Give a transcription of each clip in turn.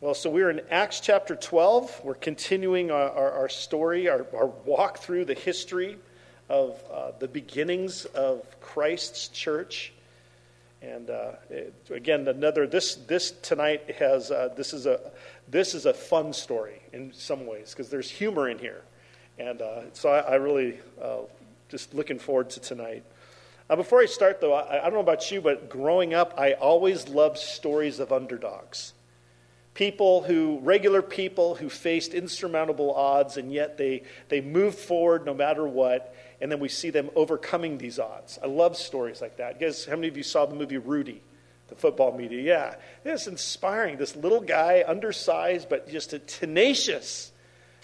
Well, so we're in Acts chapter 12. We're continuing our, our, our story, our, our, walk through the history of uh, the beginnings of Christ's church. And uh, it, again, another this this tonight has uh, this is a this is a fun story in some ways because there's humor in here, and uh, so I, I really uh, just looking forward to tonight. Uh, before I start, though, I, I don't know about you, but growing up, I always loved stories of underdogs people who, regular people who faced insurmountable odds, and yet they, they moved forward no matter what, and then we see them overcoming these odds. I love stories like that. You guys, how many of you saw the movie Rudy, the football media? Yeah, it's inspiring. This little guy, undersized, but just tenacious.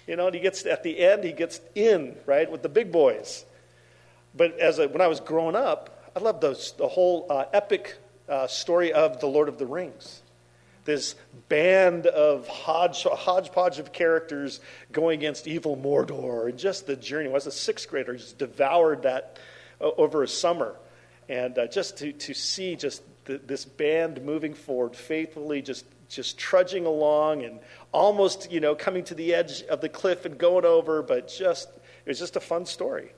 You know, and he gets at the end, he gets in, right, with the big boys. But as a, when I was growing up, I loved those, the whole uh, epic uh, story of the Lord of the Rings this band of hodge, hodgepodge of characters going against evil Mordor, and just the journey. I was a sixth grader, just devoured that uh, over a summer. And uh, just to, to see just the, this band moving forward faithfully, just, just trudging along and almost, you know, coming to the edge of the cliff and going over, but just, it was just a fun story.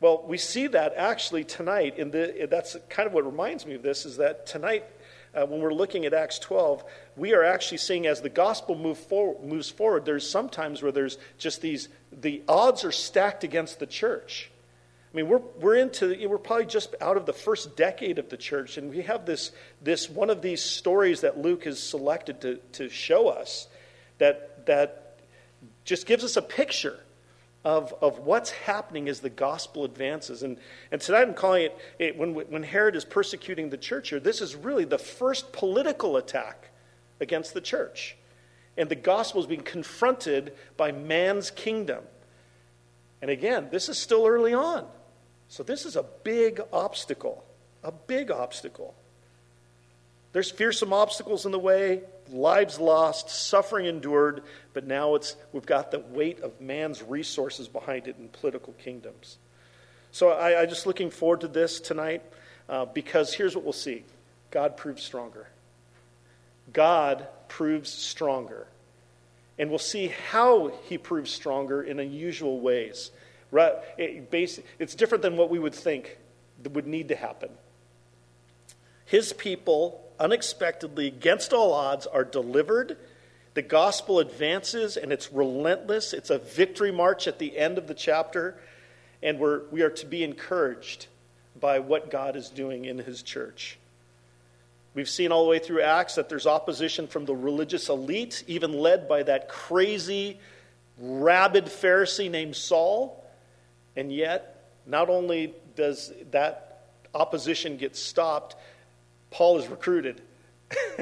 Well, we see that actually tonight, in the, that's kind of what reminds me of this, is that tonight uh, when we're looking at Acts 12, we are actually seeing as the gospel move for, moves forward, there's sometimes where there's just these, the odds are stacked against the church. I mean, we're, we're into, we're probably just out of the first decade of the church, and we have this, this one of these stories that Luke has selected to, to show us that, that just gives us a picture of, of what's happening as the gospel advances. And, and tonight I'm calling it, it, when, when Herod is persecuting the church here, this is really the first political attack against the church. And the gospel is being confronted by man's kingdom. And again, this is still early on. So this is a big obstacle, a big obstacle. There's fearsome obstacles in the way, lives lost, suffering endured, but now it's we've got the weight of man's resources behind it in political kingdoms. So I, am just looking forward to this tonight uh, because here's what we'll see: God proves stronger. God proves stronger, and we'll see how He proves stronger in unusual ways. Right? It's different than what we would think would need to happen. His people unexpectedly, against all odds, are delivered. The gospel advances and it's relentless. It's a victory march at the end of the chapter. And we're, we are to be encouraged by what God is doing in his church. We've seen all the way through Acts that there's opposition from the religious elite, even led by that crazy, rabid Pharisee named Saul. And yet, not only does that opposition get stopped, Paul is recruited.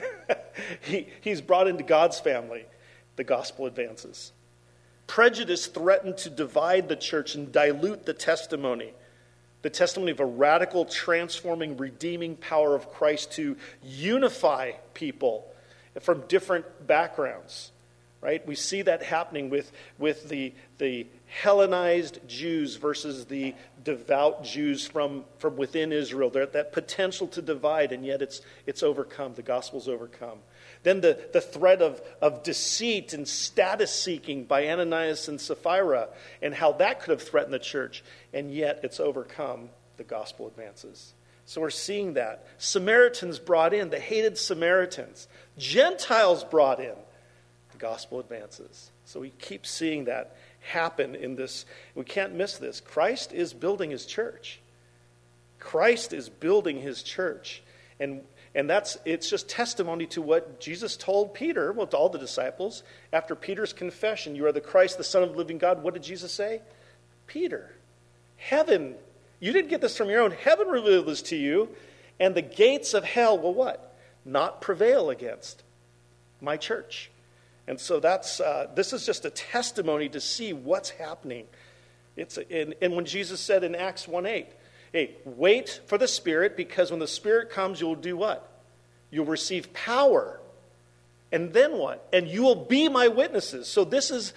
he, he's brought into God's family. The gospel advances. Prejudice threatened to divide the church and dilute the testimony. The testimony of a radical, transforming, redeeming power of Christ to unify people from different backgrounds right? We see that happening with, with the, the Hellenized Jews versus the devout Jews from, from within Israel. There, that potential to divide, and yet it's, it's overcome. The gospel's overcome. Then the, the threat of, of deceit and status seeking by Ananias and Sapphira, and how that could have threatened the church, and yet it's overcome. The gospel advances. So we're seeing that. Samaritans brought in, the hated Samaritans. Gentiles brought in gospel advances. So we keep seeing that happen in this. We can't miss this. Christ is building his church. Christ is building his church. And and that's it's just testimony to what Jesus told Peter, well, to all the disciples, after Peter's confession, you are the Christ, the Son of the living God. What did Jesus say? Peter, heaven, you didn't get this from your own. Heaven revealed this to you, and the gates of hell will what? Not prevail against my church. And so that's, uh, this is just a testimony to see what's happening. It's, and, and when Jesus said in Acts 1 8, hey, wait for the Spirit because when the Spirit comes, you'll do what? You'll receive power. And then what? And you will be my witnesses. So this is,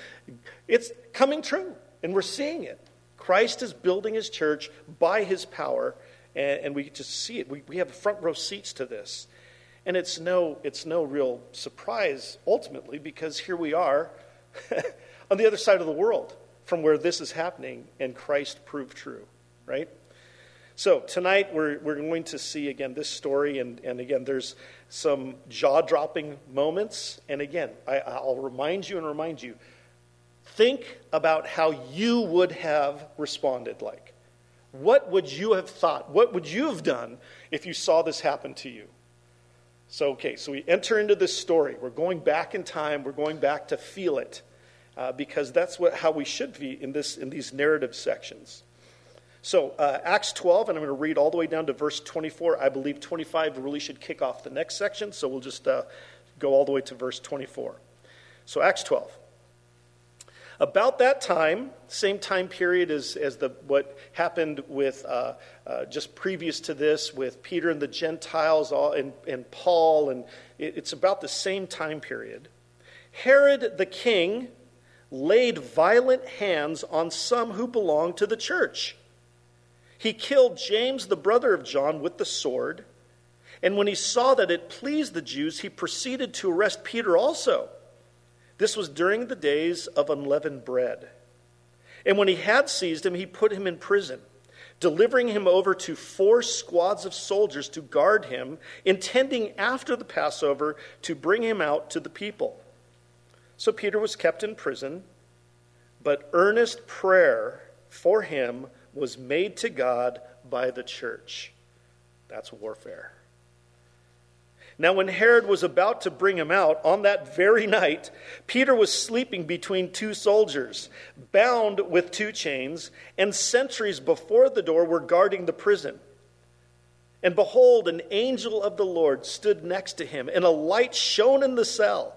it's coming true. And we're seeing it. Christ is building his church by his power. And, and we just see it. We, we have front row seats to this. And it's no, it's no real surprise ultimately because here we are on the other side of the world from where this is happening and Christ proved true, right? So tonight we're, we're going to see again this story, and, and again, there's some jaw dropping moments. And again, I, I'll remind you and remind you think about how you would have responded like. What would you have thought? What would you have done if you saw this happen to you? So, okay, so we enter into this story. We're going back in time. We're going back to feel it, uh, because that's what, how we should be in, this, in these narrative sections. So, uh, Acts 12, and I'm going to read all the way down to verse 24. I believe 25 really should kick off the next section, so we'll just uh, go all the way to verse 24. So, Acts 12. About that time, same time period as, as the, what happened with uh, uh, just previous to this with Peter and the Gentiles all, and, and Paul, and it, it's about the same time period. Herod the king laid violent hands on some who belonged to the church. He killed James, the brother of John, with the sword. And when he saw that it pleased the Jews, he proceeded to arrest Peter also. This was during the days of unleavened bread. And when he had seized him, he put him in prison, delivering him over to four squads of soldiers to guard him, intending after the Passover to bring him out to the people. So Peter was kept in prison, but earnest prayer for him was made to God by the church. That's warfare. Now, when Herod was about to bring him out, on that very night, Peter was sleeping between two soldiers, bound with two chains, and sentries before the door were guarding the prison. And behold, an angel of the Lord stood next to him, and a light shone in the cell.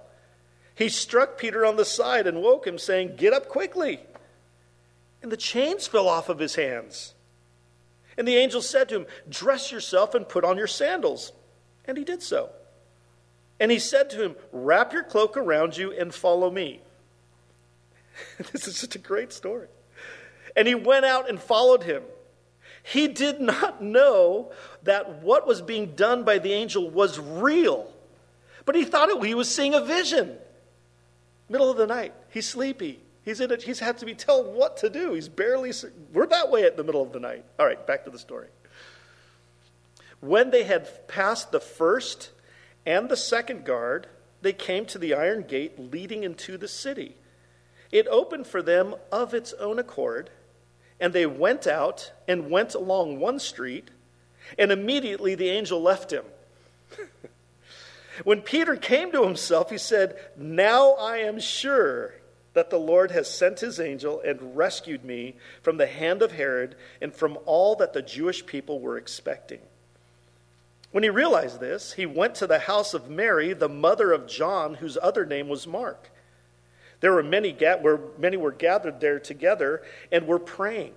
He struck Peter on the side and woke him, saying, Get up quickly. And the chains fell off of his hands. And the angel said to him, Dress yourself and put on your sandals. And he did so. And he said to him, Wrap your cloak around you and follow me. this is such a great story. And he went out and followed him. He did not know that what was being done by the angel was real, but he thought it, he was seeing a vision. Middle of the night, he's sleepy. He's in it. He's had to be told what to do. He's barely. We're that way at the middle of the night. All right, back to the story. When they had passed the first and the second guard, they came to the iron gate leading into the city. It opened for them of its own accord, and they went out and went along one street, and immediately the angel left him. when Peter came to himself, he said, Now I am sure that the Lord has sent his angel and rescued me from the hand of Herod and from all that the Jewish people were expecting. When he realized this, he went to the house of Mary, the mother of John, whose other name was Mark. There were many, where many were gathered there together and were praying.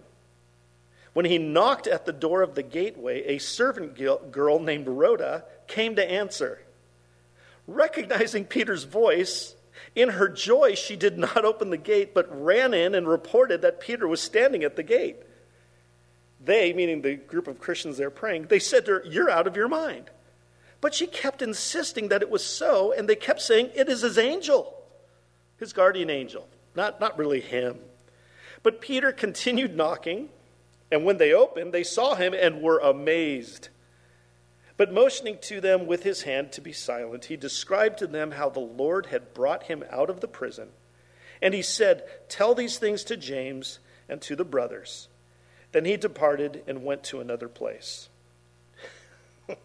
When he knocked at the door of the gateway, a servant girl named Rhoda came to answer. Recognizing Peter's voice, in her joy, she did not open the gate, but ran in and reported that Peter was standing at the gate. They, meaning the group of Christians there praying, they said to her, You're out of your mind. But she kept insisting that it was so, and they kept saying, It is his angel, his guardian angel, not, not really him. But Peter continued knocking, and when they opened, they saw him and were amazed. But motioning to them with his hand to be silent, he described to them how the Lord had brought him out of the prison. And he said, Tell these things to James and to the brothers. Then he departed and went to another place.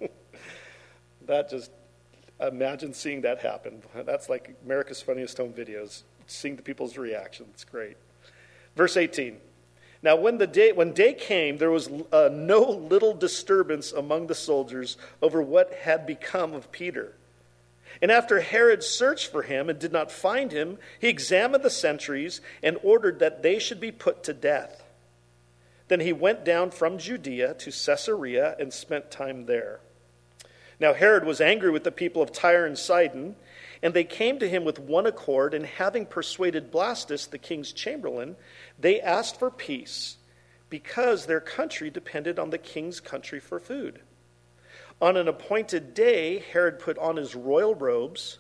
that just, imagine seeing that happen. That's like America's Funniest Home Videos, seeing the people's reaction. It's great. Verse 18. Now, when, the day, when day came, there was uh, no little disturbance among the soldiers over what had become of Peter. And after Herod searched for him and did not find him, he examined the sentries and ordered that they should be put to death. Then he went down from Judea to Caesarea and spent time there. Now Herod was angry with the people of Tyre and Sidon, and they came to him with one accord, and having persuaded Blastus, the king's chamberlain, they asked for peace, because their country depended on the king's country for food. On an appointed day, Herod put on his royal robes,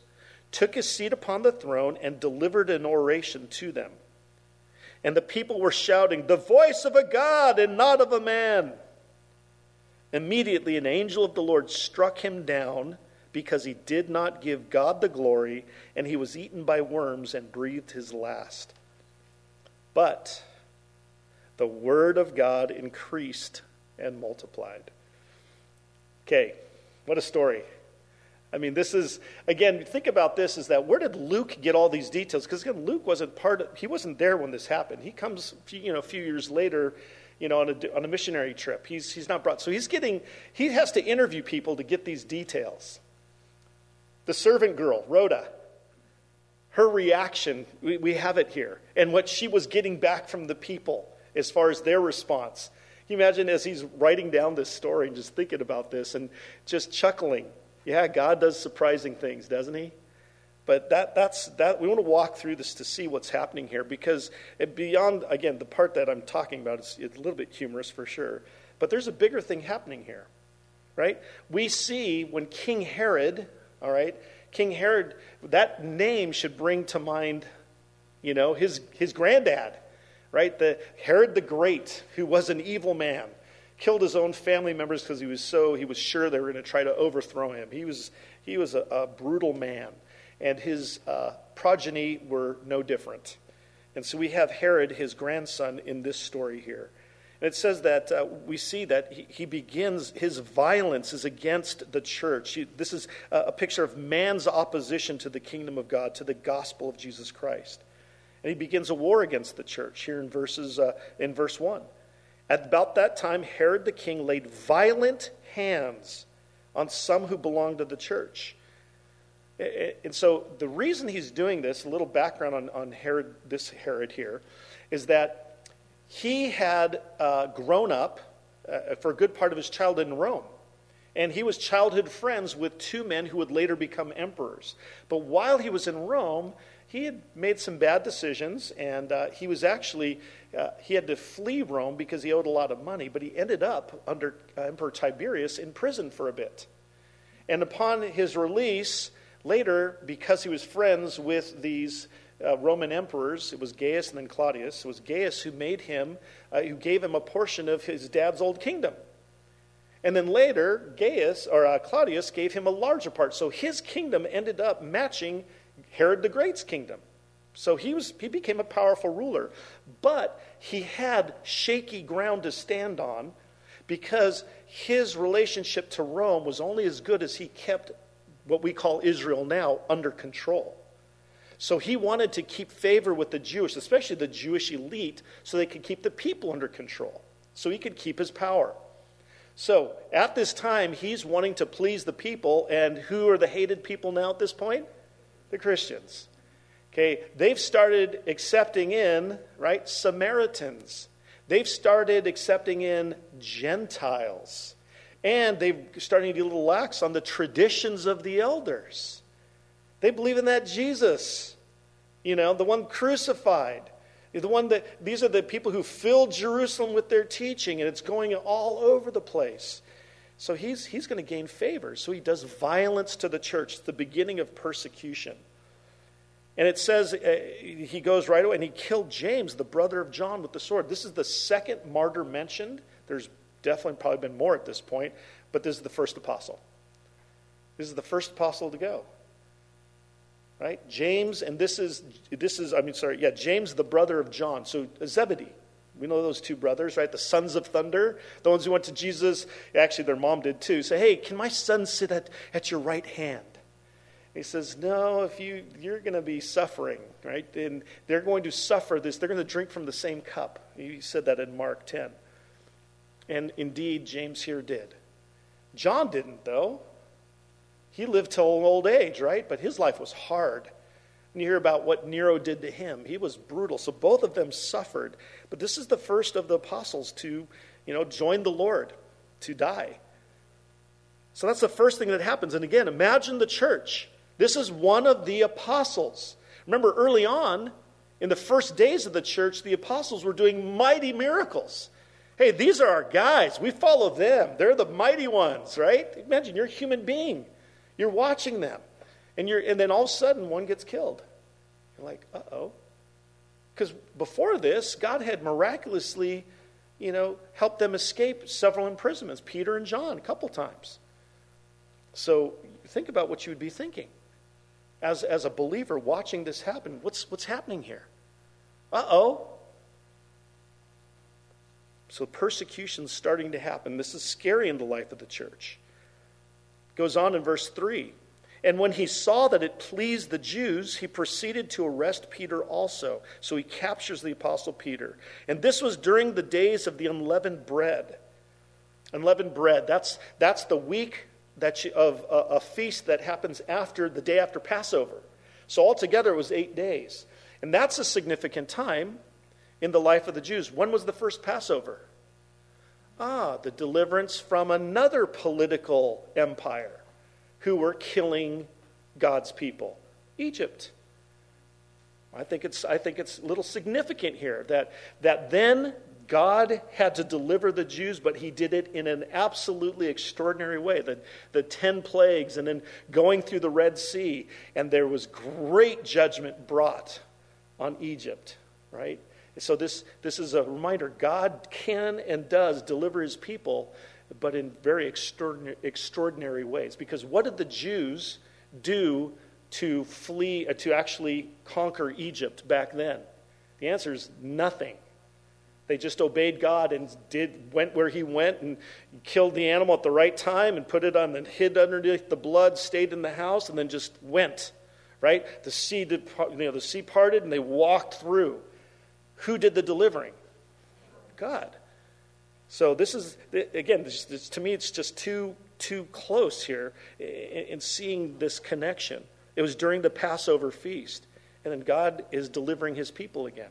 took his seat upon the throne, and delivered an oration to them. And the people were shouting, The voice of a God and not of a man. Immediately, an angel of the Lord struck him down because he did not give God the glory, and he was eaten by worms and breathed his last. But the word of God increased and multiplied. Okay, what a story. I mean, this is, again, think about this is that where did Luke get all these details? Because again, Luke wasn't part of, he wasn't there when this happened. He comes, you know, a few years later, you know, on a, on a missionary trip. He's, he's not brought, so he's getting, he has to interview people to get these details. The servant girl, Rhoda, her reaction, we, we have it here, and what she was getting back from the people as far as their response. Can you imagine as he's writing down this story and just thinking about this and just chuckling? Yeah, God does surprising things, doesn't he? But that, that's, that, we want to walk through this to see what's happening here because beyond, again, the part that I'm talking about is a little bit humorous for sure. But there's a bigger thing happening here, right? We see when King Herod, all right, King Herod, that name should bring to mind, you know, his, his granddad, right? The Herod the Great, who was an evil man, killed his own family members because he was so he was sure they were going to try to overthrow him. He was he was a, a brutal man, and his uh, progeny were no different. And so we have Herod, his grandson, in this story here. And it says that uh, we see that he, he, begins, his violence is against the church. He, this is a, a picture of man's opposition to the kingdom of God, to the gospel of Jesus Christ. And he begins a war against the church here in, verses, uh, in verse 1. At about that time, Herod the king laid violent hands on some who belonged to the church. And so the reason he's doing this, a little background on, on Herod, this Herod here, is that he had uh, grown up uh, for a good part of his childhood in Rome. And he was childhood friends with two men who would later become emperors. But while he was in Rome, he had made some bad decisions, and uh, he was actually uh, he had to flee Rome because he owed a lot of money. But he ended up under uh, Emperor Tiberius in prison for a bit. And upon his release, later, because he was friends with these uh, Roman emperors, it was Gaius and then Claudius. It was Gaius who made him, uh, who gave him a portion of his dad's old kingdom. And then later, Gaius or uh, Claudius gave him a larger part. So his kingdom ended up matching Herod the Great's kingdom. So he, was, he became a powerful ruler. But he had shaky ground to stand on because his relationship to Rome was only as good as he kept what we call Israel now under control. So he wanted to keep favor with the Jewish, especially the Jewish elite, so they could keep the people under control, so he could keep his power. So at this time, he's wanting to please the people, and who are the hated people now at this point? The Christians. Okay, they've started accepting in, right, Samaritans. They've started accepting in Gentiles. And they're starting to get a little lax on the traditions of the elders. They believe in that Jesus, you know, the one crucified. The one that these are the people who filled Jerusalem with their teaching, and it's going all over the place. So he's, he's going to gain favor. So he does violence to the church. The beginning of persecution. And it says uh, he goes right away and he killed James, the brother of John, with the sword. This is the second martyr mentioned. There's definitely probably been more at this point, but this is the first apostle. This is the first apostle to go. Right? James, and this is, this is, I mean, sorry, yeah, James, the brother of John. So Zebedee. We know those two brothers, right? The sons of thunder, the ones who went to Jesus. Actually, their mom did too. Say, hey, can my son sit at, at your right hand? He says, no, if you, you're going to be suffering, right? And they're going to suffer this. They're going to drink from the same cup. He said that in Mark 10. And indeed, James here did. John didn't, though. He lived till old age, right? But his life was hard. And you hear about what Nero did to him. He was brutal. So both of them suffered. But this is the first of the apostles to, you know, join the Lord, to die. So that's the first thing that happens. And again, imagine the church. This is one of the apostles. Remember, early on, in the first days of the church, the apostles were doing mighty miracles. Hey, these are our guys. We follow them. They're the mighty ones, right? Imagine you're a human being. You're watching them. And, you're, and then all of a sudden, one gets killed. You're like, uh oh. Because before this, God had miraculously, you know, helped them escape several imprisonments, Peter and John, a couple times. So think about what you would be thinking as, as a believer watching this happen. What's, what's happening here? Uh oh. So persecution's starting to happen. This is scary in the life of the church. Goes on in verse 3. And when he saw that it pleased the Jews, he proceeded to arrest Peter also. So he captures the apostle Peter. And this was during the days of the unleavened bread. Unleavened bread, that's, that's the week that you, of a, a feast that happens after the day after Passover. So altogether it was eight days. And that's a significant time in the life of the Jews. When was the first Passover? Ah, the deliverance from another political empire who were killing God's people Egypt. I think it's, I think it's a little significant here that, that then God had to deliver the Jews, but he did it in an absolutely extraordinary way. The, the 10 plagues, and then going through the Red Sea, and there was great judgment brought on Egypt, right? So, this, this is a reminder God can and does deliver his people, but in very extraordinary, extraordinary ways. Because what did the Jews do to flee, uh, to actually conquer Egypt back then? The answer is nothing. They just obeyed God and did went where he went and killed the animal at the right time and put it on and hid underneath the blood, stayed in the house, and then just went. Right? The sea did, you know, the sea parted and they walked through. Who did the delivering? God. So this is again, this, this, to me, it's just too too close here in, in seeing this connection. It was during the Passover feast, and then God is delivering His people again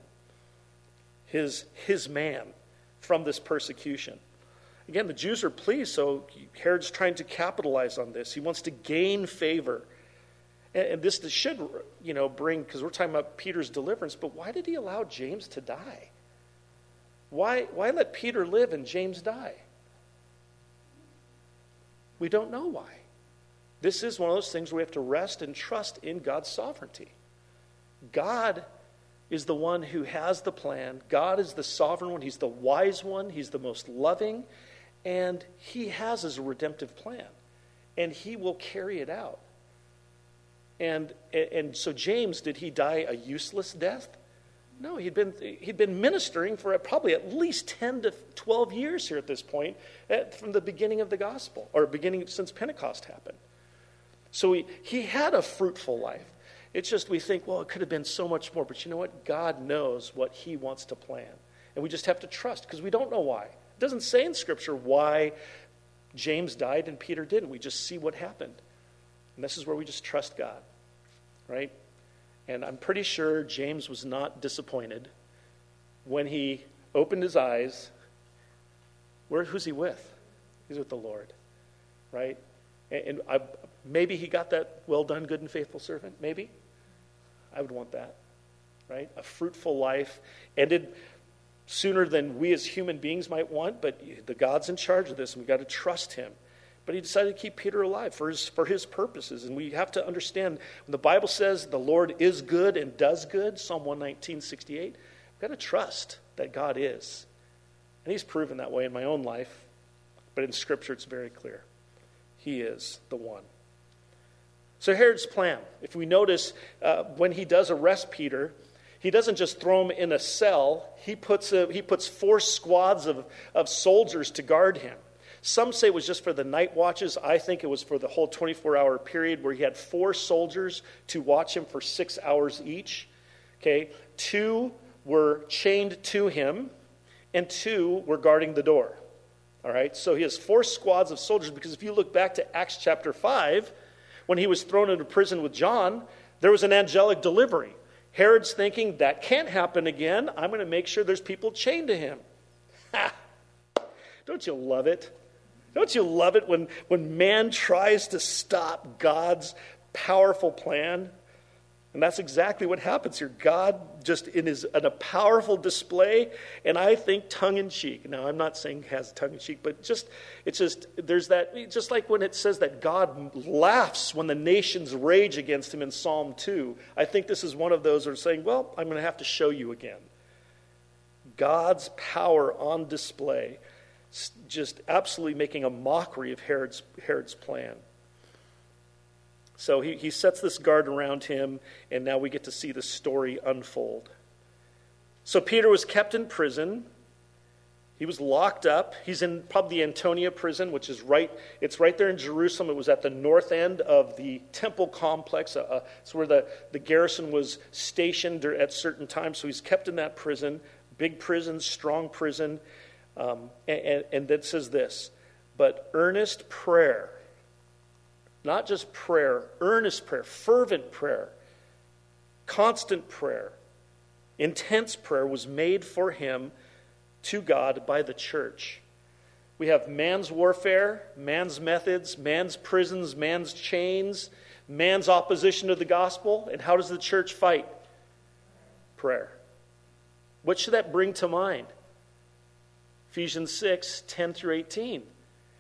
his, his man from this persecution. Again, the Jews are pleased, so Herod's trying to capitalize on this. He wants to gain favor. And, and this, this should, you know, bring, because we're talking about Peter's deliverance, but why did he allow James to die? Why, why let Peter live and James die? We don't know why. This is one of those things where we have to rest and trust in God's sovereignty. God is the one who has the plan. God is the sovereign one. He's the wise one. He's the most loving. And He has His redemptive plan. And He will carry it out. And, and so, James, did he die a useless death? No, he'd been, he'd been ministering for uh, probably at least 10 to 12 years here at this point, at, from the beginning of the gospel, or beginning since Pentecost happened. So he, he had a fruitful life. It's just we think, well, it could have been so much more. But you know what? God knows what He wants to plan. And we just have to trust because we don't know why. It doesn't say in Scripture why James died and Peter didn't. We just see what happened. And this is where we just trust God, right? And I'm pretty sure James was not disappointed when he opened his eyes. Where, who's he with? He's with the Lord, right? And, and I, maybe he got that well done, good and faithful servant. Maybe. I would want that, right? A fruitful life ended sooner than we as human beings might want, but the God's in charge of this, and we've got to trust Him. But he decided to keep Peter alive for his, for his purposes. And we have to understand when the Bible says the Lord is good and does good, Psalm 119, 68, we've got to trust that God is. And He's proven that way in my own life, but in Scripture it's very clear. He is the one. So, Herod's plan, if we notice uh, when he does arrest Peter, he doesn't just throw him in a cell, he puts, a, he puts four squads of, of soldiers to guard him. Some say it was just for the night watches. I think it was for the whole 24 hour period where he had four soldiers to watch him for six hours each. Okay, two were chained to him, and two were guarding the door. All right, so he has four squads of soldiers because if you look back to Acts chapter 5, when he was thrown into prison with John, there was an angelic delivery. Herod's thinking, that can't happen again. I'm going to make sure there's people chained to him. Ha! Don't you love it? Don't you love it when, when man tries to stop God's powerful plan? And that's exactly what happens here. God just in his in a powerful display, and I think tongue in cheek. Now I'm not saying has tongue in cheek, but just it's just there's that just like when it says that God laughs when the nations rage against him in Psalm 2. I think this is one of those are saying, Well, I'm gonna have to show you again. God's power on display, just absolutely making a mockery of Herod's, Herod's plan. So he, he sets this guard around him, and now we get to see the story unfold. So Peter was kept in prison. He was locked up. He's in probably the Antonia prison, which is right, it's right there in Jerusalem. It was at the north end of the temple complex. Uh, uh it's where the, the garrison was stationed at certain times. So he's kept in that prison, big prison, strong prison. Um, and, and, says this, but earnest prayer not just prayer, earnest prayer, fervent prayer, constant prayer, intense prayer was made for him to God by the church. We have man's warfare, man's methods, man's prisons, man's chains, man's opposition to the gospel. And how does the church fight? Prayer. What should that bring to mind? Ephesians 6 10 through 18.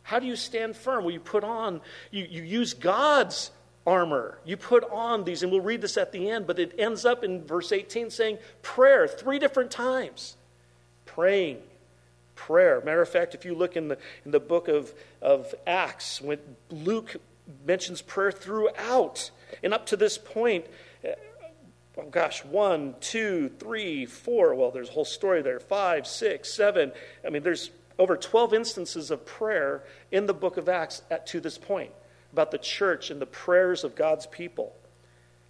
How do you stand firm? Well, you put on, you, you use God's armor. You put on these, and we'll read this at the end, but it ends up in verse 18 saying prayer three different times. Praying, prayer. Matter of fact, if you look in the, in the book of, of Acts, when Luke mentions prayer throughout, and up to this point, oh gosh, one, two, three, four. Well, there's a whole story there. Five, six, seven. I mean, there's over 12 instances of prayer in the book of Acts at, to this point about the church and the prayers of God's people.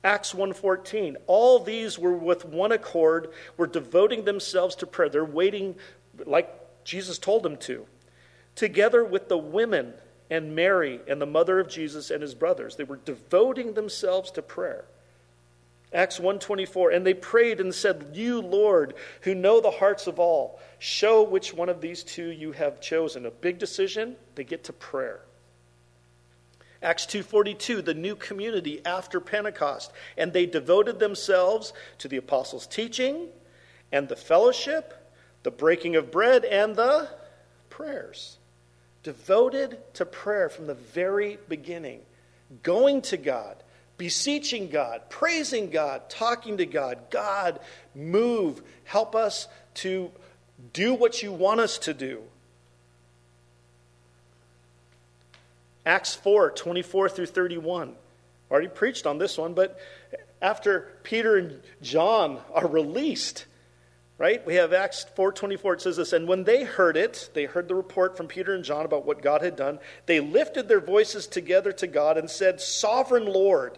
Acts 1:14 all these were with one accord were devoting themselves to prayer they're waiting like Jesus told them to together with the women and Mary and the mother of Jesus and his brothers they were devoting themselves to prayer Acts 1:24 and they prayed and said you Lord who know the hearts of all show which one of these two you have chosen. A big decision. They get to prayer. Acts 2:42 the new community after Pentecost and they devoted themselves to the apostles teaching and the fellowship the breaking of bread and the prayers. Devoted to prayer from the very beginning. Going to God beseeching God, praising God, talking to God. God, move. Help us to do what you want us to do. Acts 4 24 through 31. Already preached on this one, but after Peter and John are released, right? We have Acts 4:24 it says this and when they heard it they heard the report from Peter and John about what God had done they lifted their voices together to God and said sovereign lord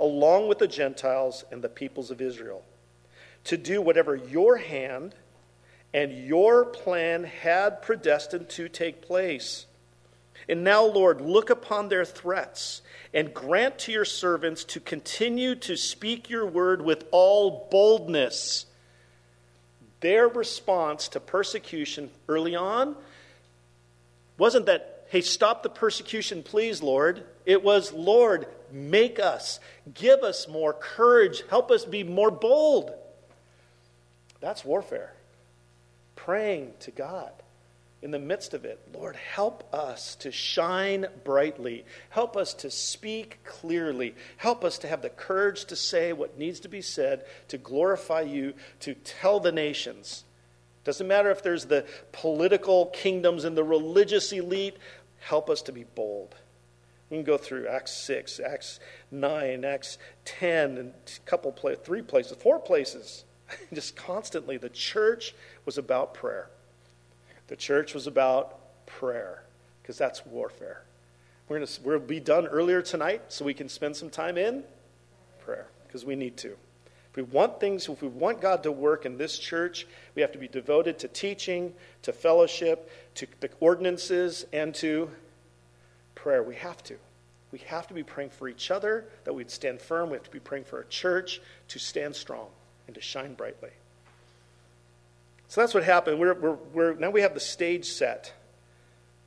along with the Gentiles and the peoples of Israel, to do whatever your hand and your plan had predestined to take place. And now, Lord, look upon their threats and grant to your servants to continue to speak your word with all boldness. Their response to persecution early on wasn't that, hey, stop the persecution, please, Lord. It was, Lord, make us, give us more courage, help us be more bold. That's warfare. Praying to God in the midst of it, Lord, help us to shine brightly. Help us to speak clearly. Help us to have the courage to say what needs to be said, to glorify you, to tell the nations. Doesn't matter if there's the political kingdoms and the religious elite, help us to be bold. We can go through Acts 6, Acts 9, Acts 10, and a couple places, three places, four places. Just constantly, the church was about prayer. The church was about prayer because that's warfare. We're to we'll be done earlier tonight so we can spend some time in prayer because we need to. If we want things, if we want God to work in this church, we have to be devoted to teaching, to fellowship, to the ordinances, and to prayer. We have to. We have to be praying for each other, that we'd stand firm. We have to be praying for our church to stand strong and to shine brightly. So that's what happened. We're, we're, we're, now we have the stage set,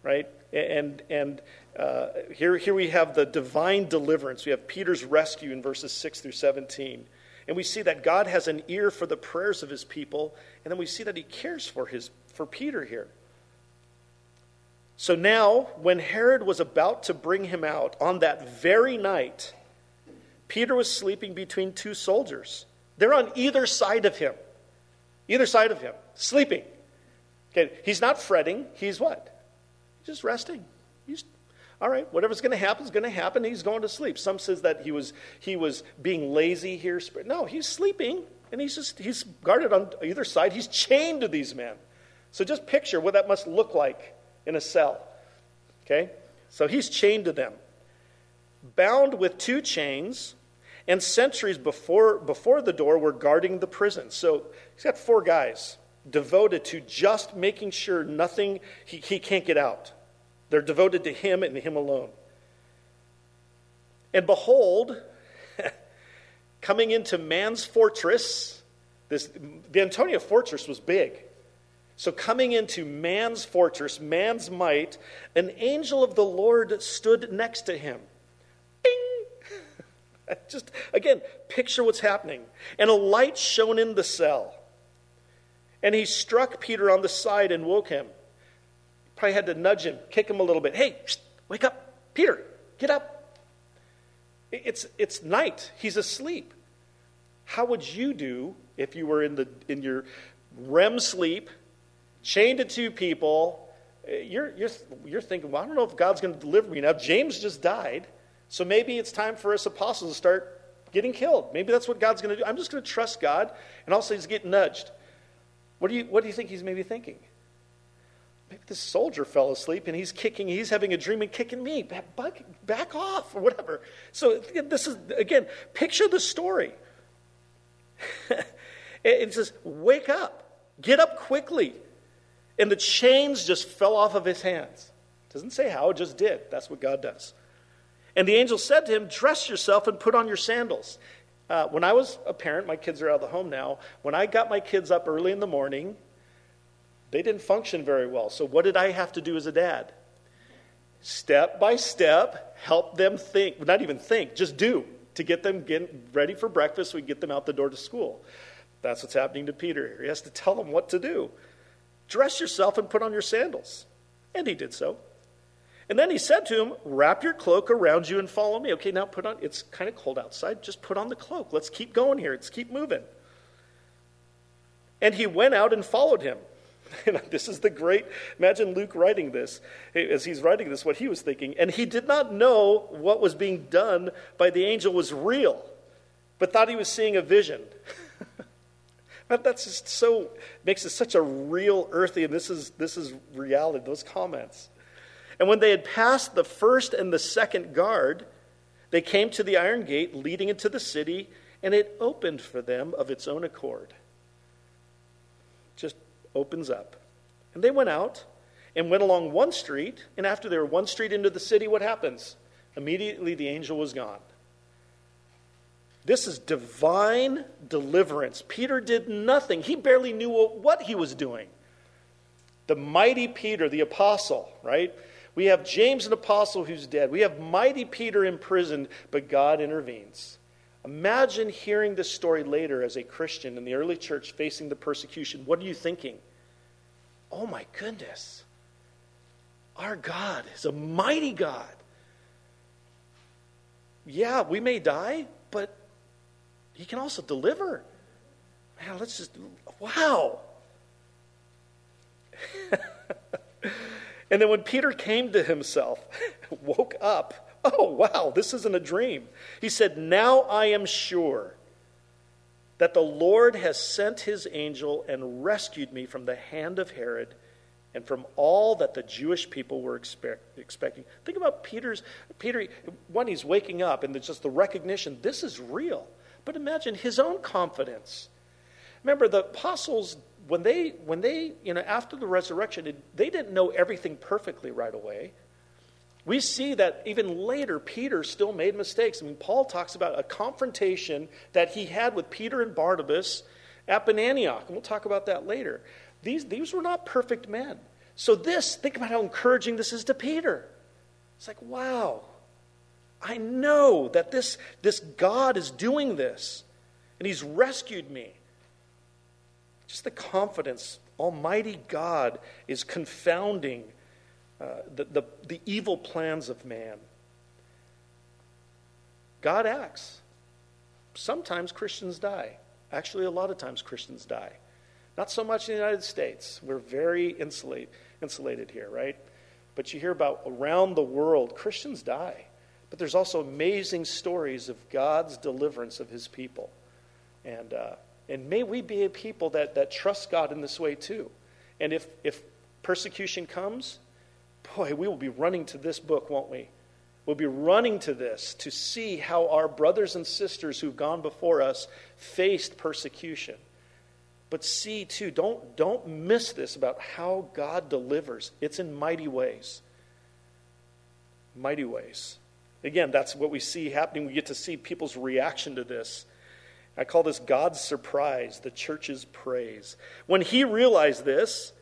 right? And, and uh, here, here we have the divine deliverance. We have Peter's rescue in verses 6 through 17. And we see that God has an ear for the prayers of his people, and then we see that he cares for, his, for Peter here. So now, when Herod was about to bring him out on that very night, Peter was sleeping between two soldiers. They're on either side of him. Either side of him, sleeping. Okay, he's not fretting. He's what? He's Just resting. He's all right, whatever's going to happen is going to happen. He's going to sleep. Some says that he was he was being lazy here. No, he's sleeping, and he's just he's guarded on either side. He's chained to these men. So just picture what that must look like in a cell. Okay, so he's chained to them, bound with two chains, and sentries before before the door were guarding the prison. So he's got four guys devoted to just making sure nothing he, he can't get out. They're devoted to Him and Him alone. And behold, coming into man's fortress, this, the Antonia fortress was big. So, coming into man's fortress, man's might, an angel of the Lord stood next to him. Bing! Just, again, picture what's happening. And a light shone in the cell. And he struck Peter on the side and woke him. Probably had to nudge him, kick him a little bit. Hey, wake up. Peter, get up. It's, it's night. He's asleep. How would you do if you were in, the, in your REM sleep, chained to two people? Uh, you're, you're, you're thinking, well, I don't know if God's going to deliver me. Now, James just died, so maybe it's time for us apostles to start getting killed. Maybe that's what God's going to do. I'm just going to trust God, and also he's getting nudged. What do you, what do you think he's maybe thinking? Maybe this soldier fell asleep and he's kicking, he's having a dream and kicking me. Back, back, back off or whatever. So this is, again, picture the story. it says, wake up, get up quickly. And the chains just fell off of his hands. Doesn't say how, it just did. That's what God does. And the angel said to him, Dress yourself and put on your sandals. Uh, when I was a parent, my kids are out of the home now. When I got my kids up early in the morning, they didn't function very well. So, what did I have to do as a dad? Step by step, help them think, not even think, just do to get them get ready for breakfast so we get them out the door to school. That's what's happening to Peter here. He has to tell them what to do. Dress yourself and put on your sandals. And he did so. And then he said to him, Wrap your cloak around you and follow me. Okay, now put on, it's kind of cold outside. Just put on the cloak. Let's keep going here. Let's keep moving. And he went out and followed him. this is the great, imagine Luke writing this, as he's writing this, what he was thinking. And he did not know what was being done by the angel was real, but thought he was seeing a vision. That's just so, makes it such a real, earthy, and this is, this is reality, those comments. And when they had passed the first and the second guard, they came to the iron gate leading into the city, and it opened for them of its own accord. Opens up. And they went out and went along one street, and after they were one street into the city, what happens? Immediately the angel was gone. This is divine deliverance. Peter did nothing, he barely knew what he was doing. The mighty Peter, the apostle, right? We have James, an apostle who's dead. We have mighty Peter imprisoned, but God intervenes. Imagine hearing this story later as a Christian in the early church facing the persecution. What are you thinking? Oh my goodness. Our God is a mighty God. Yeah, we may die, but He can also deliver. Man, let's just, wow. and then when Peter came to himself, woke up, Oh, wow, this isn't a dream. He said, Now I am sure that the Lord has sent his angel and rescued me from the hand of Herod and from all that the Jewish people were expect, expecting. Think about Peter's, Peter, when he's waking up and it's just the recognition this is real. but imagine his own confidence. Remember, the apostles, when they, when they you know, after the resurrection, they didn't know everything perfectly right away. We see that even later, Peter still made mistakes. I mean, Paul talks about a confrontation that he had with Peter and Barnabas at Antioch, and we'll talk about that later. These, these were not perfect men. So, this, think about how encouraging this is to Peter. It's like, wow, I know that this, this God is doing this, and He's rescued me. Just the confidence, Almighty God is confounding uh, the, the, the evil plans of man. God acts. Sometimes Christians die. Actually, a lot of times Christians die. Not so much in the United States. We're very insulate, insulated here, right? But you hear about around the world, Christians die. But there's also amazing stories of God's deliverance of his people. And, uh, and may we be a people that, that trust God in this way too. And if, if persecution comes, boy, we will be running to this book, won't we? We'll be running to this to see how our brothers and sisters who've gone before us faced persecution. But see, too, don't, don't miss this about how God delivers. It's in mighty ways. Mighty ways. Again, that's what we see happening. We get to see people's reaction to this. I call this God's surprise, the church's praise. When he realized this,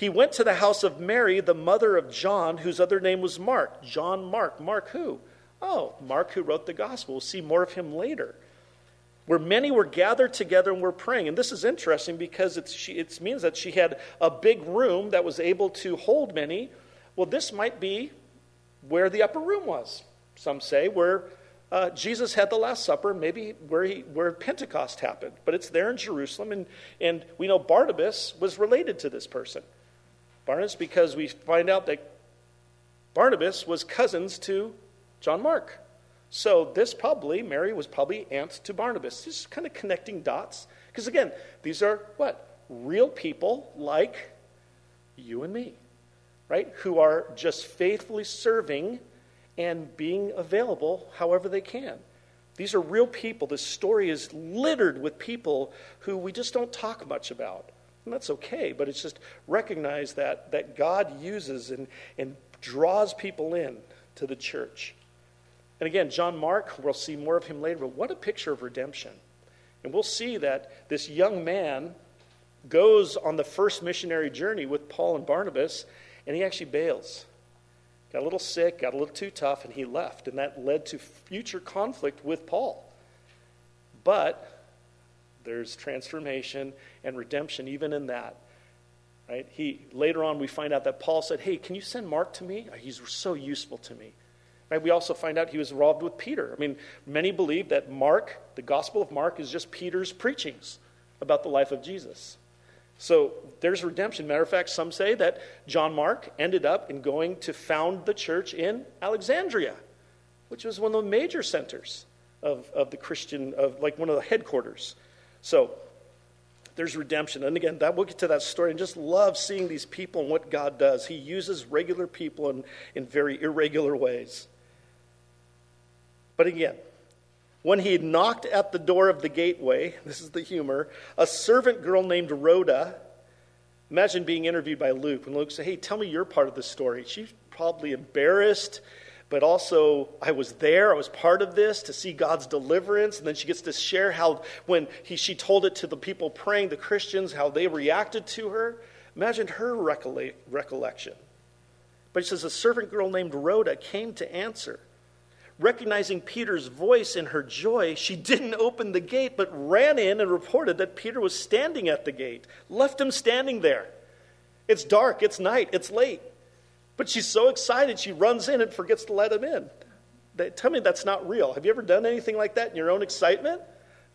he went to the house of Mary, the mother of John, whose other name was Mark. John Mark. Mark who? Oh, Mark who wrote the gospel. We'll see more of him later where many were gathered together and were praying. And this is interesting because she, it means that she had a big room that was able to hold many. Well, this might be where the upper room was, some say, where uh, Jesus had the Last Supper, maybe where, he, where Pentecost happened. But it's there in Jerusalem, and, and we know Barnabas was related to this person. Barnabas, because we find out that Barnabas was cousins to John Mark. So this probably, Mary was probably aunt to Barnabas. Just kind of connecting dots. Because again, these are what? Real people like you and me, right? Who are just faithfully serving and being available however they can. These are real people. This story is littered with people who we just don't talk much about. And that's okay, but it's just recognize that, that God uses and, and draws people in to the church. And again, John Mark, we'll see more of him later, but what a picture of redemption. And we'll see that this young man goes on the first missionary journey with Paul and Barnabas, and he actually bails. Got a little sick, got a little too tough, and he left. And that led to future conflict with Paul. But there's transformation and redemption even in that. Right? He later on we find out that Paul said, "Hey, can you send Mark to me? Uh, he's so useful to me." Right? We also find out he was involved with Peter. I mean, many believe that Mark, the Gospel of Mark, is just Peter's preachings about the life of Jesus. So there's redemption. Matter of fact, some say that John Mark ended up in going to found the church in Alexandria, which was one of the major centers of, of the Christian, of like one of the headquarters. So there's redemption. And again, that we'll get to that story and just love seeing these people and what God does. He uses regular people in, in very irregular ways. But again, when he had knocked at the door of the gateway, this is the humor, a servant girl named Rhoda, imagine being interviewed by Luke, and Luke said, Hey, tell me your part of the story. She's probably embarrassed, but also, I was there, I was part of this to see God's deliverance. And then she gets to share how, when he, she told it to the people praying, the Christians, how they reacted to her. Imagine her recollection. But she says, A servant girl named Rhoda came to answer. Recognizing Peter's voice in her joy, she didn't open the gate, but ran in and reported that Peter was standing at the gate, left him standing there. It's dark, it's night, it's late. But she's so excited, she runs in and forgets to let him in. They, tell me that's not real. Have you ever done anything like that in your own excitement?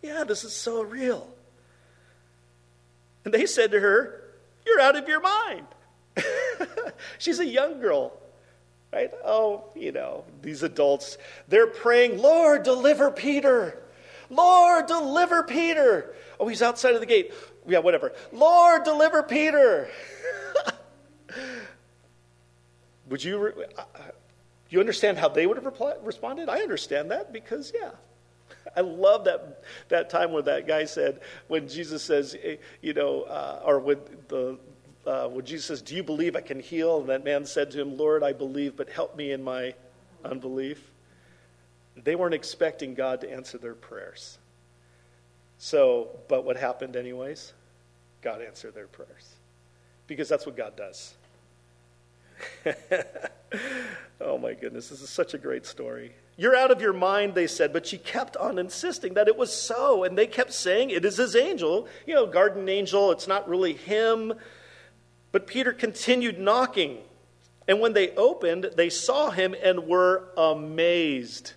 Yeah, this is so real. And they said to her, You're out of your mind. she's a young girl. Right? Oh, you know, these adults, they're praying, Lord, deliver Peter. Lord, deliver Peter. Oh, he's outside of the gate. Yeah, whatever. Lord, deliver Peter. would you, re- you understand how they would have reply- responded? I understand that because, yeah. I love that, that time when that guy said, when Jesus says, eh, you know, uh, or when, the, uh, when Jesus says, Do you believe I can heal? And that man said to him, Lord, I believe, but help me in my unbelief. They weren't expecting God to answer their prayers. So, but what happened, anyways? God answered their prayers. Because that's what God does. oh my goodness, this is such a great story. You're out of your mind, they said, but she kept on insisting that it was so. And they kept saying, It is his angel. You know, guardian angel, it's not really him. But Peter continued knocking. And when they opened, they saw him and were amazed.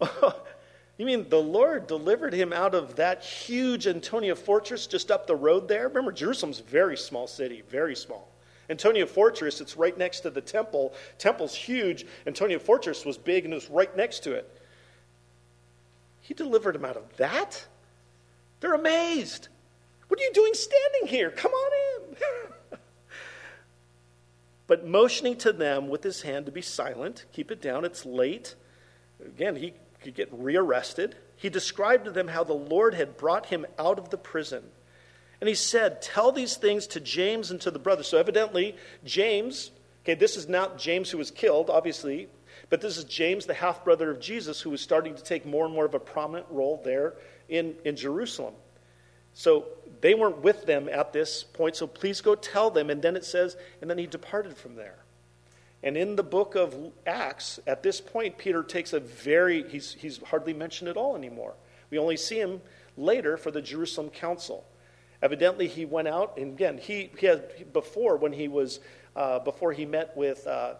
you mean the Lord delivered him out of that huge Antonia fortress just up the road there? Remember, Jerusalem's a very small city, very small. Antonia Fortress, it's right next to the temple. Temple's huge. Antonia Fortress was big and it was right next to it. He delivered them out of that? They're amazed. What are you doing standing here? Come on in. but motioning to them with his hand to be silent, keep it down, it's late. Again, he could get rearrested. He described to them how the Lord had brought him out of the prison and he said, Tell these things to James and to the brothers. So evidently, James, okay, this is not James who was killed, obviously, but this is James, the half brother of Jesus, who was starting to take more and more of a prominent role there in, in Jerusalem. So they weren't with them at this point, so please go tell them. And then it says, and then he departed from there. And in the book of Acts, at this point, Peter takes a very, he's, he's hardly mentioned at all anymore. We only see him later for the Jerusalem council. Evidently, he went out, and again, he, he had before when he was uh, before he met with uh,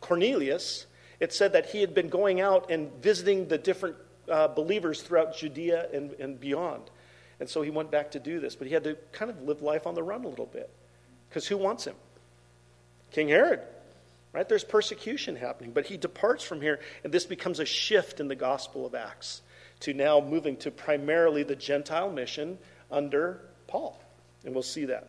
Cornelius. It said that he had been going out and visiting the different uh, believers throughout Judea and, and beyond, and so he went back to do this. But he had to kind of live life on the run a little bit, because who wants him? King Herod, right? There's persecution happening, but he departs from here, and this becomes a shift in the Gospel of Acts to now moving to primarily the Gentile mission under Paul. And we'll see that.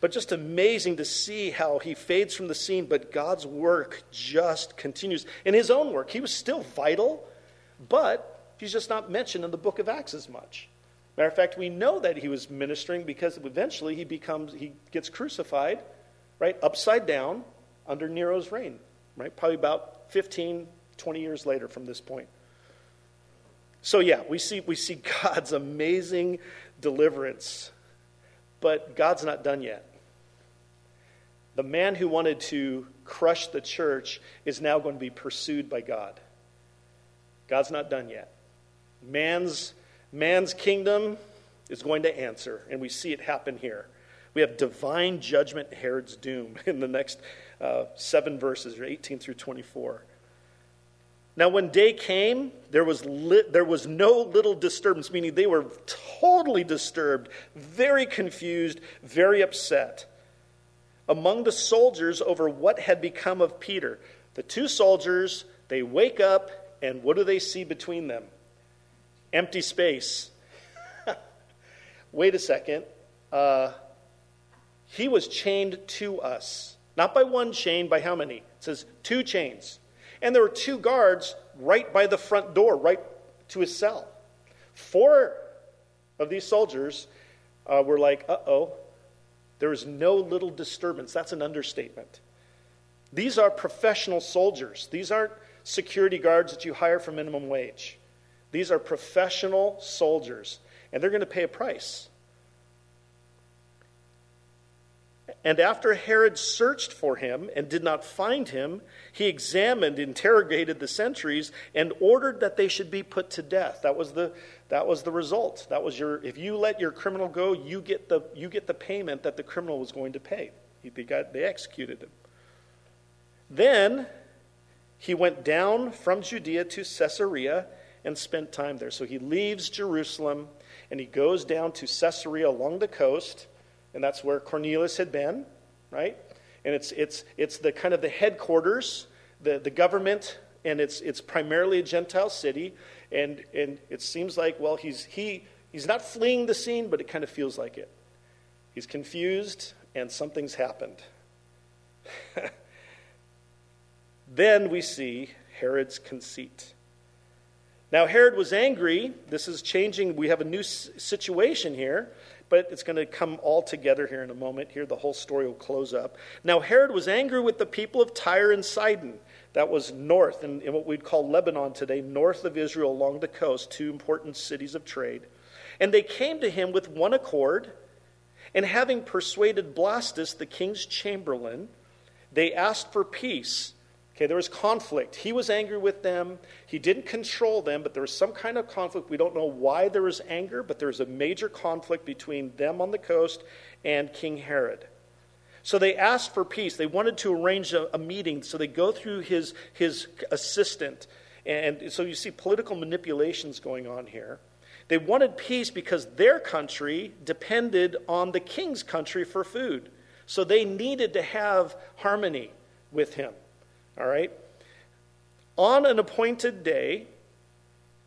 But just amazing to see how he fades from the scene, but God's work just continues. In his own work, he was still vital, but he's just not mentioned in the book of Acts as much. Matter of fact, we know that he was ministering because eventually he becomes he gets crucified, right, upside down under Nero's reign, right? Probably about 15, 20 years later from this point. So yeah, we see we see God's amazing deliverance. But God's not done yet. The man who wanted to crush the church is now going to be pursued by God. God's not done yet. Man's, man's kingdom is going to answer, and we see it happen here. We have divine judgment, Herod's doom, in the next uh, seven verses, 18 through 24. Now, when day came, there was, there was no little disturbance, meaning they were totally disturbed, very confused, very upset among the soldiers over what had become of Peter. The two soldiers, they wake up, and what do they see between them? Empty space. Wait a second. Uh, he was chained to us. Not by one chain, by how many? It says two chains. And there were two guards right by the front door, right to his cell. Four of these soldiers uh, were like, uh oh, there is no little disturbance. That's an understatement. These are professional soldiers. These aren't security guards that you hire for minimum wage. These are professional soldiers, and they're going to pay a price. And after Herod searched for him and did not find him, he examined, interrogated the sentries, and ordered that they should be put to death. That was the, that was the result. That was your, if you let your criminal go, you get the, you get the payment that the criminal was going to pay. They, got, they executed him. Then he went down from Judea to Caesarea and spent time there. So he leaves Jerusalem and he goes down to Caesarea along the coast and that's where Cornelius had been, right? And it's, it's, it's the kind of the headquarters, the, the government, and it's, it's primarily a Gentile city. And, and it seems like, well, he's, he, he's not fleeing the scene, but it kind of feels like it. He's confused, and something's happened. then we see Herod's conceit. Now, Herod was angry. This is changing. We have a new situation here, but it's going to come all together here in a moment. Here, the whole story will close up. Now, Herod was angry with the people of Tyre and Sidon. That was north, in, in what we'd call Lebanon today, north of Israel along the coast, two important cities of trade. And they came to him with one accord, and having persuaded Blastus, the king's chamberlain, they asked for peace. Okay, there was conflict. He was angry with them. He didn't control them, but there was some kind of conflict. We don't know why there was anger, but there was a major conflict between them on the coast and King Herod. So they asked for peace. They wanted to arrange a, a meeting. So they go through his, his assistant. And so you see political manipulations going on here. They wanted peace because their country depended on the king's country for food. So they needed to have harmony with him. All right? On an appointed day,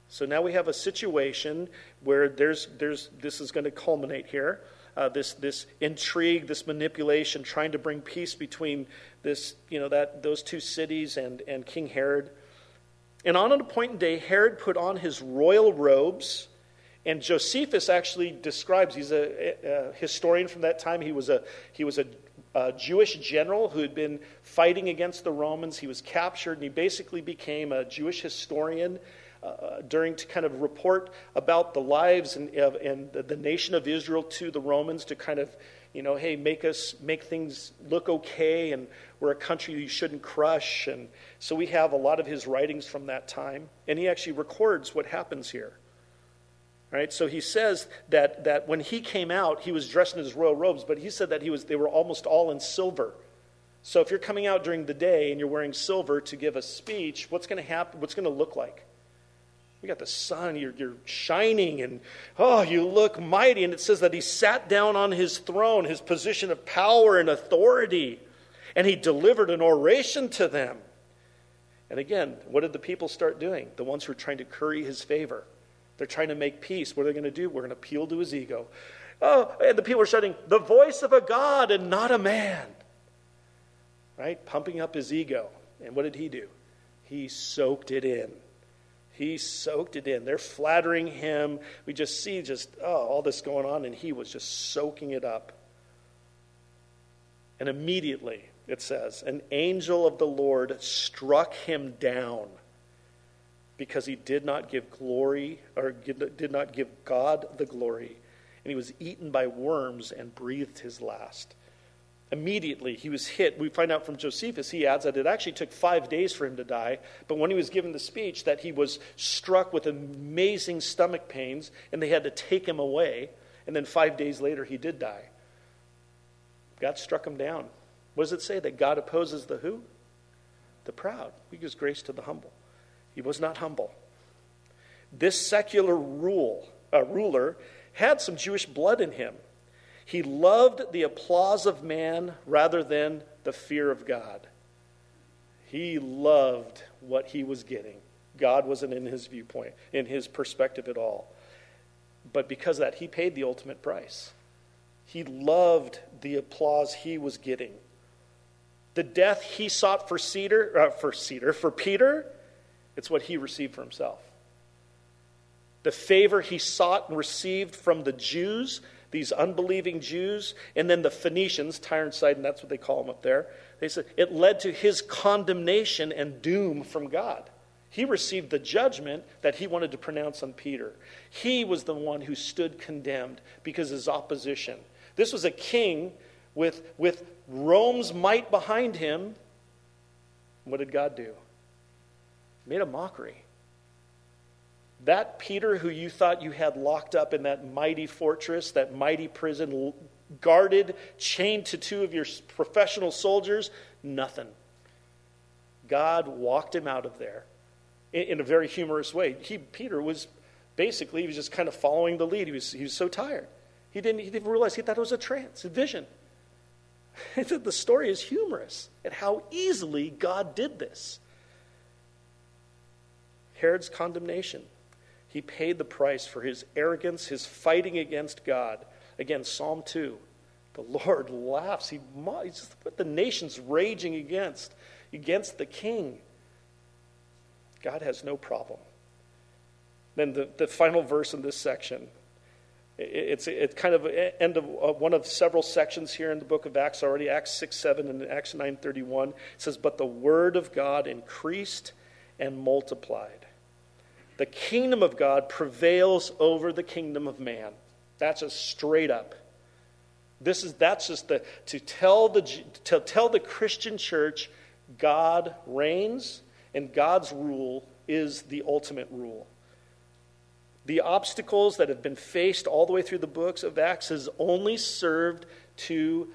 so now we have a situation where there's, there's, this is going to culminate here. Uh, this, this intrigue, this manipulation, trying to bring peace between this, you know, that, those two cities and, and King Herod. And on an appointed day, Herod put on his royal robes. And Josephus actually describes, he's a, a historian from that time. He was a, he was a a Jewish general who had been fighting against the Romans. He was captured, and he basically became a Jewish historian uh, during to kind of report about the lives and, uh, and the, the nation of Israel to the Romans to kind of, you know, hey, make us make things look okay, and we're a country you shouldn't crush. And so we have a lot of his writings from that time, and he actually records what happens here. Right? So he says that, that when he came out, he was dressed in his royal robes, but he said that he was, they were almost all in silver. So if you're coming out during the day and you're wearing silver to give a speech, what's going to happen? What's going to look like? You got the sun, you're, you're shining, and oh, you look mighty. And it says that he sat down on his throne, his position of power and authority, and he delivered an oration to them. And again, what did the people start doing? The ones who were trying to curry his favor. They're trying to make peace. What are they going to do? We're going to appeal to his ego. Oh, and the people are shouting, the voice of a God and not a man. Right? Pumping up his ego. And what did he do? He soaked it in. He soaked it in. They're flattering him. We just see just, oh, all this going on, and he was just soaking it up. And immediately, it says, an angel of the Lord struck him down because he did not give glory or did not give God the glory. And he was eaten by worms and breathed his last. Immediately, he was hit. We find out from Josephus, he adds that it actually took five days for him to die. But when he was given the speech, that he was struck with amazing stomach pains and they had to take him away. And then five days later, he did die. God struck him down. What does it say? That God opposes the who? The proud. He gives grace to the humble. He was not humble. This secular rule, uh, ruler had some Jewish blood in him. He loved the applause of man rather than the fear of God. He loved what he was getting. God wasn't in his viewpoint, in his perspective at all. But because of that, he paid the ultimate price. He loved the applause he was getting. The death he sought for Cedar, uh, for Cedar, for Peter, it's what he received for himself. The favor he sought and received from the Jews, these unbelieving Jews, and then the Phoenicians, Tyre and Sidon, that's what they call them up there. They said it led to his condemnation and doom from God. He received the judgment that he wanted to pronounce on Peter. He was the one who stood condemned because of his opposition. This was a king with, with Rome's might behind him. What did God do? Made a mockery. That Peter, who you thought you had locked up in that mighty fortress, that mighty prison, guarded, chained to two of your professional soldiers, nothing. God walked him out of there in, a very humorous way. He, Peter was basically, he was just kind of following the lead. He was, he was so tired. He didn't, he didn't realize, he thought it was a trance, a vision. the story is humorous at how easily God did this. Herod's condemnation. He paid the price for his arrogance, his fighting against God. Again, Psalm 2. The Lord laughs. He, he's what the nation's raging against, against the king. God has no problem. Then the, the final verse in this section. It's, it's kind of end of uh, one of several sections here in the book of Acts already, Acts 6, 7, and Acts 9, 31. It says, But the word of God increased and multiplied. The kingdom of God prevails over the kingdom of man. That's a straight up. This is that's just the to tell the to tell the Christian church God reigns and God's rule is the ultimate rule. The obstacles that have been faced all the way through the books of Acts has only served to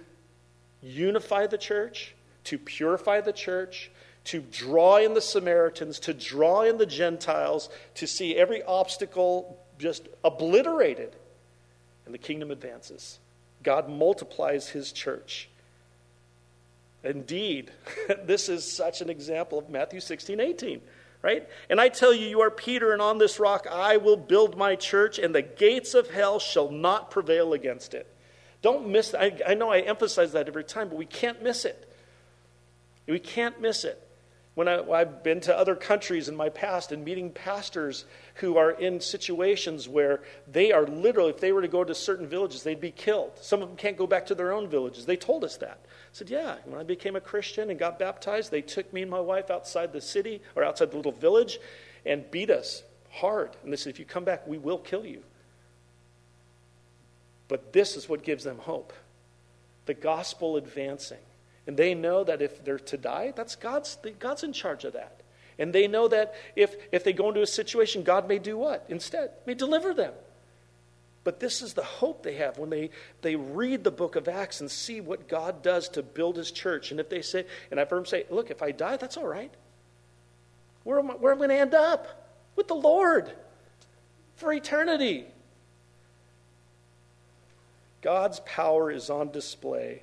unify the church, to purify the church, to draw in the Samaritans, to draw in the Gentiles, to see every obstacle just obliterated. And the kingdom advances. God multiplies his church. Indeed, this is such an example of Matthew 16, 18, right? And I tell you, you are Peter, and on this rock I will build my church, and the gates of hell shall not prevail against it. Don't miss I, I know I emphasize that every time, but we can't miss it. We can't miss it. When I, have been to other countries in my past and meeting pastors who are in situations where they are literally, if they were to go to certain villages, they'd be killed. Some of them can't go back to their own villages. They told us that. I said, Yeah, when I became a Christian and got baptized, they took me and my wife outside the city or outside the little village and beat us hard. And they said, If you come back, we will kill you. But this is what gives them hope the gospel advancing. And they know that if they're to die, that's God's, God's in charge of that. And they know that if, if they go into a situation, God may do what? Instead, may deliver them. But this is the hope they have when they, they read the book of Acts and see what God does to build his church. And if they say, and I've heard them say, look, if I die, that's all right. Where am I, where am I going to end up? With the Lord for eternity. God's power is on display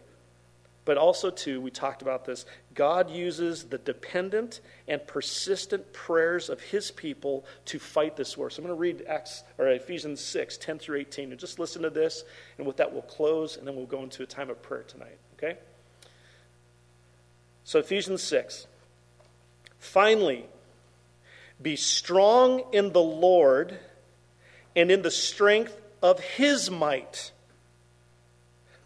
but also, too, we talked about this, God uses the dependent and persistent prayers of his people to fight this war. So I'm going to read Acts, or Ephesians 6, 10 through 18, and just listen to this, and with that we'll close, and then we'll go into a time of prayer tonight, okay? So Ephesians 6. Finally, be strong in the Lord and in the strength of his might.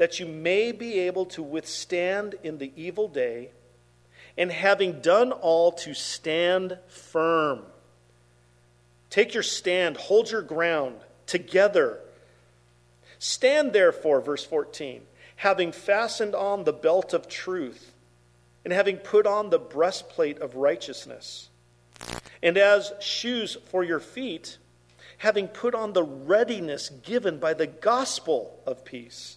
that you may be able to withstand in the evil day, and having done all, to stand firm. Take your stand, hold your ground together. Stand therefore, verse 14, having fastened on the belt of truth, and having put on the breastplate of righteousness, and as shoes for your feet, having put on the readiness given by the gospel of peace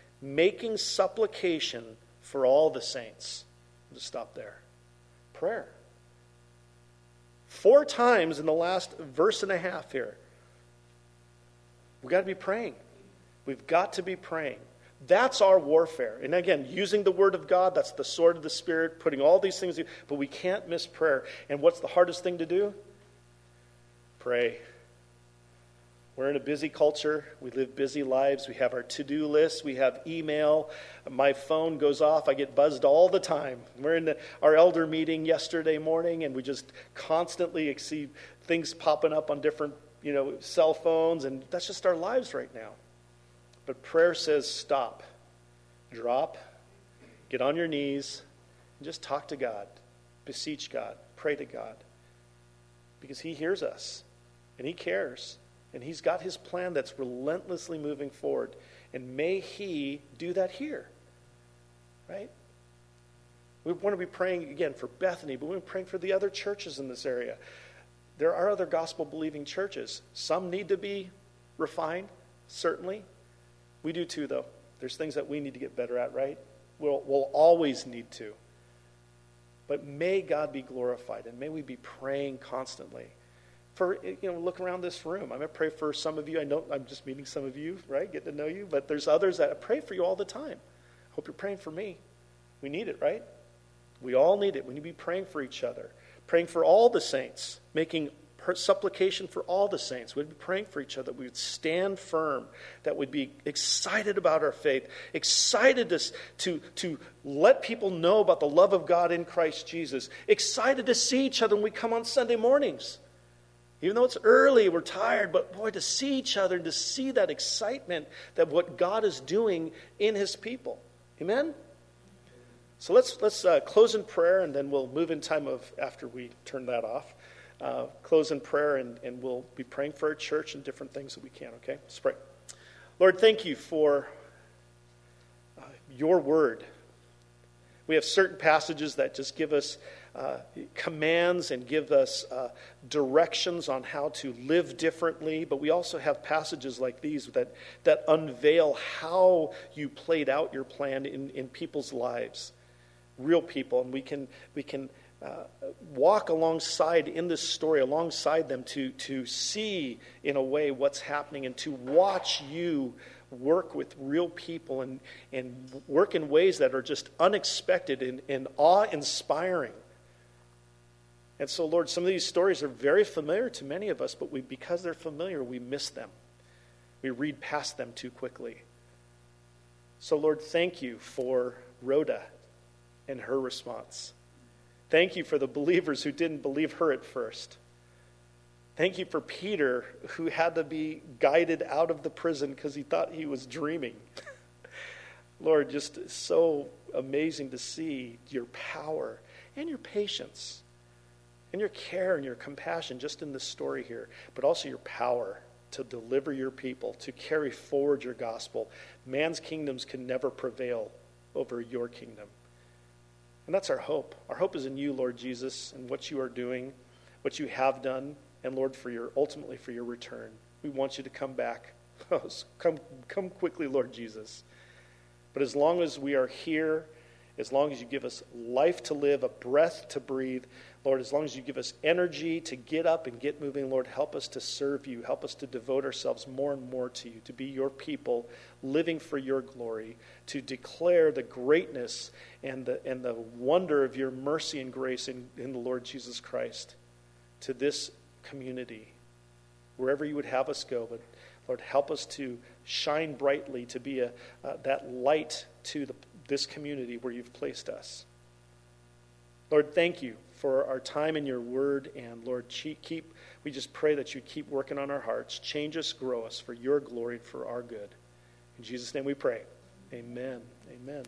making supplication for all the saints. Just stop there. Prayer. Four times in the last verse and a half here. We've got to be praying. We've got to be praying. That's our warfare. And again, using the Word of God, that's the sword of the Spirit, putting all these things, but we can't miss prayer. And what's the hardest thing to do? Pray. We're in a busy culture. We live busy lives. We have our to do lists. We have email. My phone goes off. I get buzzed all the time. We're in the, our elder meeting yesterday morning, and we just constantly see things popping up on different you know, cell phones, and that's just our lives right now. But prayer says stop, drop, get on your knees, and just talk to God, beseech God, pray to God. Because He hears us, and He cares. And He's got His plan that's relentlessly moving forward. And may He do that here. Right? We want to be praying again for Bethany, but we're praying for the other churches in this area. There are other gospel believing churches. Some need to be refined, certainly. We do too, though. There's things that we need to get better at, right? We'll, we'll always need to. But may God be glorified and may we be praying constantly. For, you know, look around this room. I'm to pray for some of you. I know I'm just meeting some of you, right? Getting to know you. But there's others that I pray for you all the time. I hope you're praying for me. We need it, right? We all need it. We need to be praying for each other, praying for all the saints, making supplication for all the saints. We'd be praying for each other. We would stand firm, that we'd be excited about our faith, excited to, to, to let people know about the love of God in Christ Jesus, excited to see each other when we come on Sunday mornings. Even though it's early, we're tired, but boy, to see each other and to see that excitement that what God is doing in his people. Amen? So let's, let's uh, close in prayer and then we'll move in time of after we turn that off. Uh, close in prayer and, and we'll be praying for our church and different things that we can, okay? Let's pray. Lord, thank you for uh, your word. We have certain passages that just give us uh, commands and give us uh, directions on how to live differently, but we also have passages like these that, that unveil how you played out your plan in, in people's lives real people, and we can, we can uh, walk alongside in this story, alongside them to, to see in a way what's happening and to watch you work with real people and, and work in ways that are just unexpected and, and awe inspiring. And so, Lord, some of these stories are very familiar to many of us, but we, because they're familiar, we miss them. We read past them too quickly. So, Lord, thank you for Rhoda and her response. Thank you for the believers who didn't believe her at first. Thank you for Peter, who had to be guided out of the prison because he thought he was dreaming. Lord, just so amazing to see your power and your patience and your care and your compassion just in this story here, but also your power to deliver your people, to carry forward your gospel. Man's kingdoms can never prevail over your kingdom. And that's our hope. Our hope is in you, Lord Jesus, and what you are doing, what you have done, and Lord, for your ultimately for your return. We want you to come back. Oh, come, come quickly, Lord Jesus. But as long as we are here, as long as you give us life to live, a breath to breathe, Lord, as long as you give us energy to get up and get moving, Lord, help us to serve you. Help us to devote ourselves more and more to you, to be your people, living for your glory, to declare the greatness and the, and the wonder of your mercy and grace in, in the Lord Jesus Christ to this community, wherever you would have us go. But Lord, help us to shine brightly, to be a, uh, that light to the, this community where you've placed us. Lord, thank you for our time in your word. And Lord, keep, we just pray that you keep working on our hearts. Change us, grow us for your glory and for our good. In Jesus' name we pray. Amen. Amen.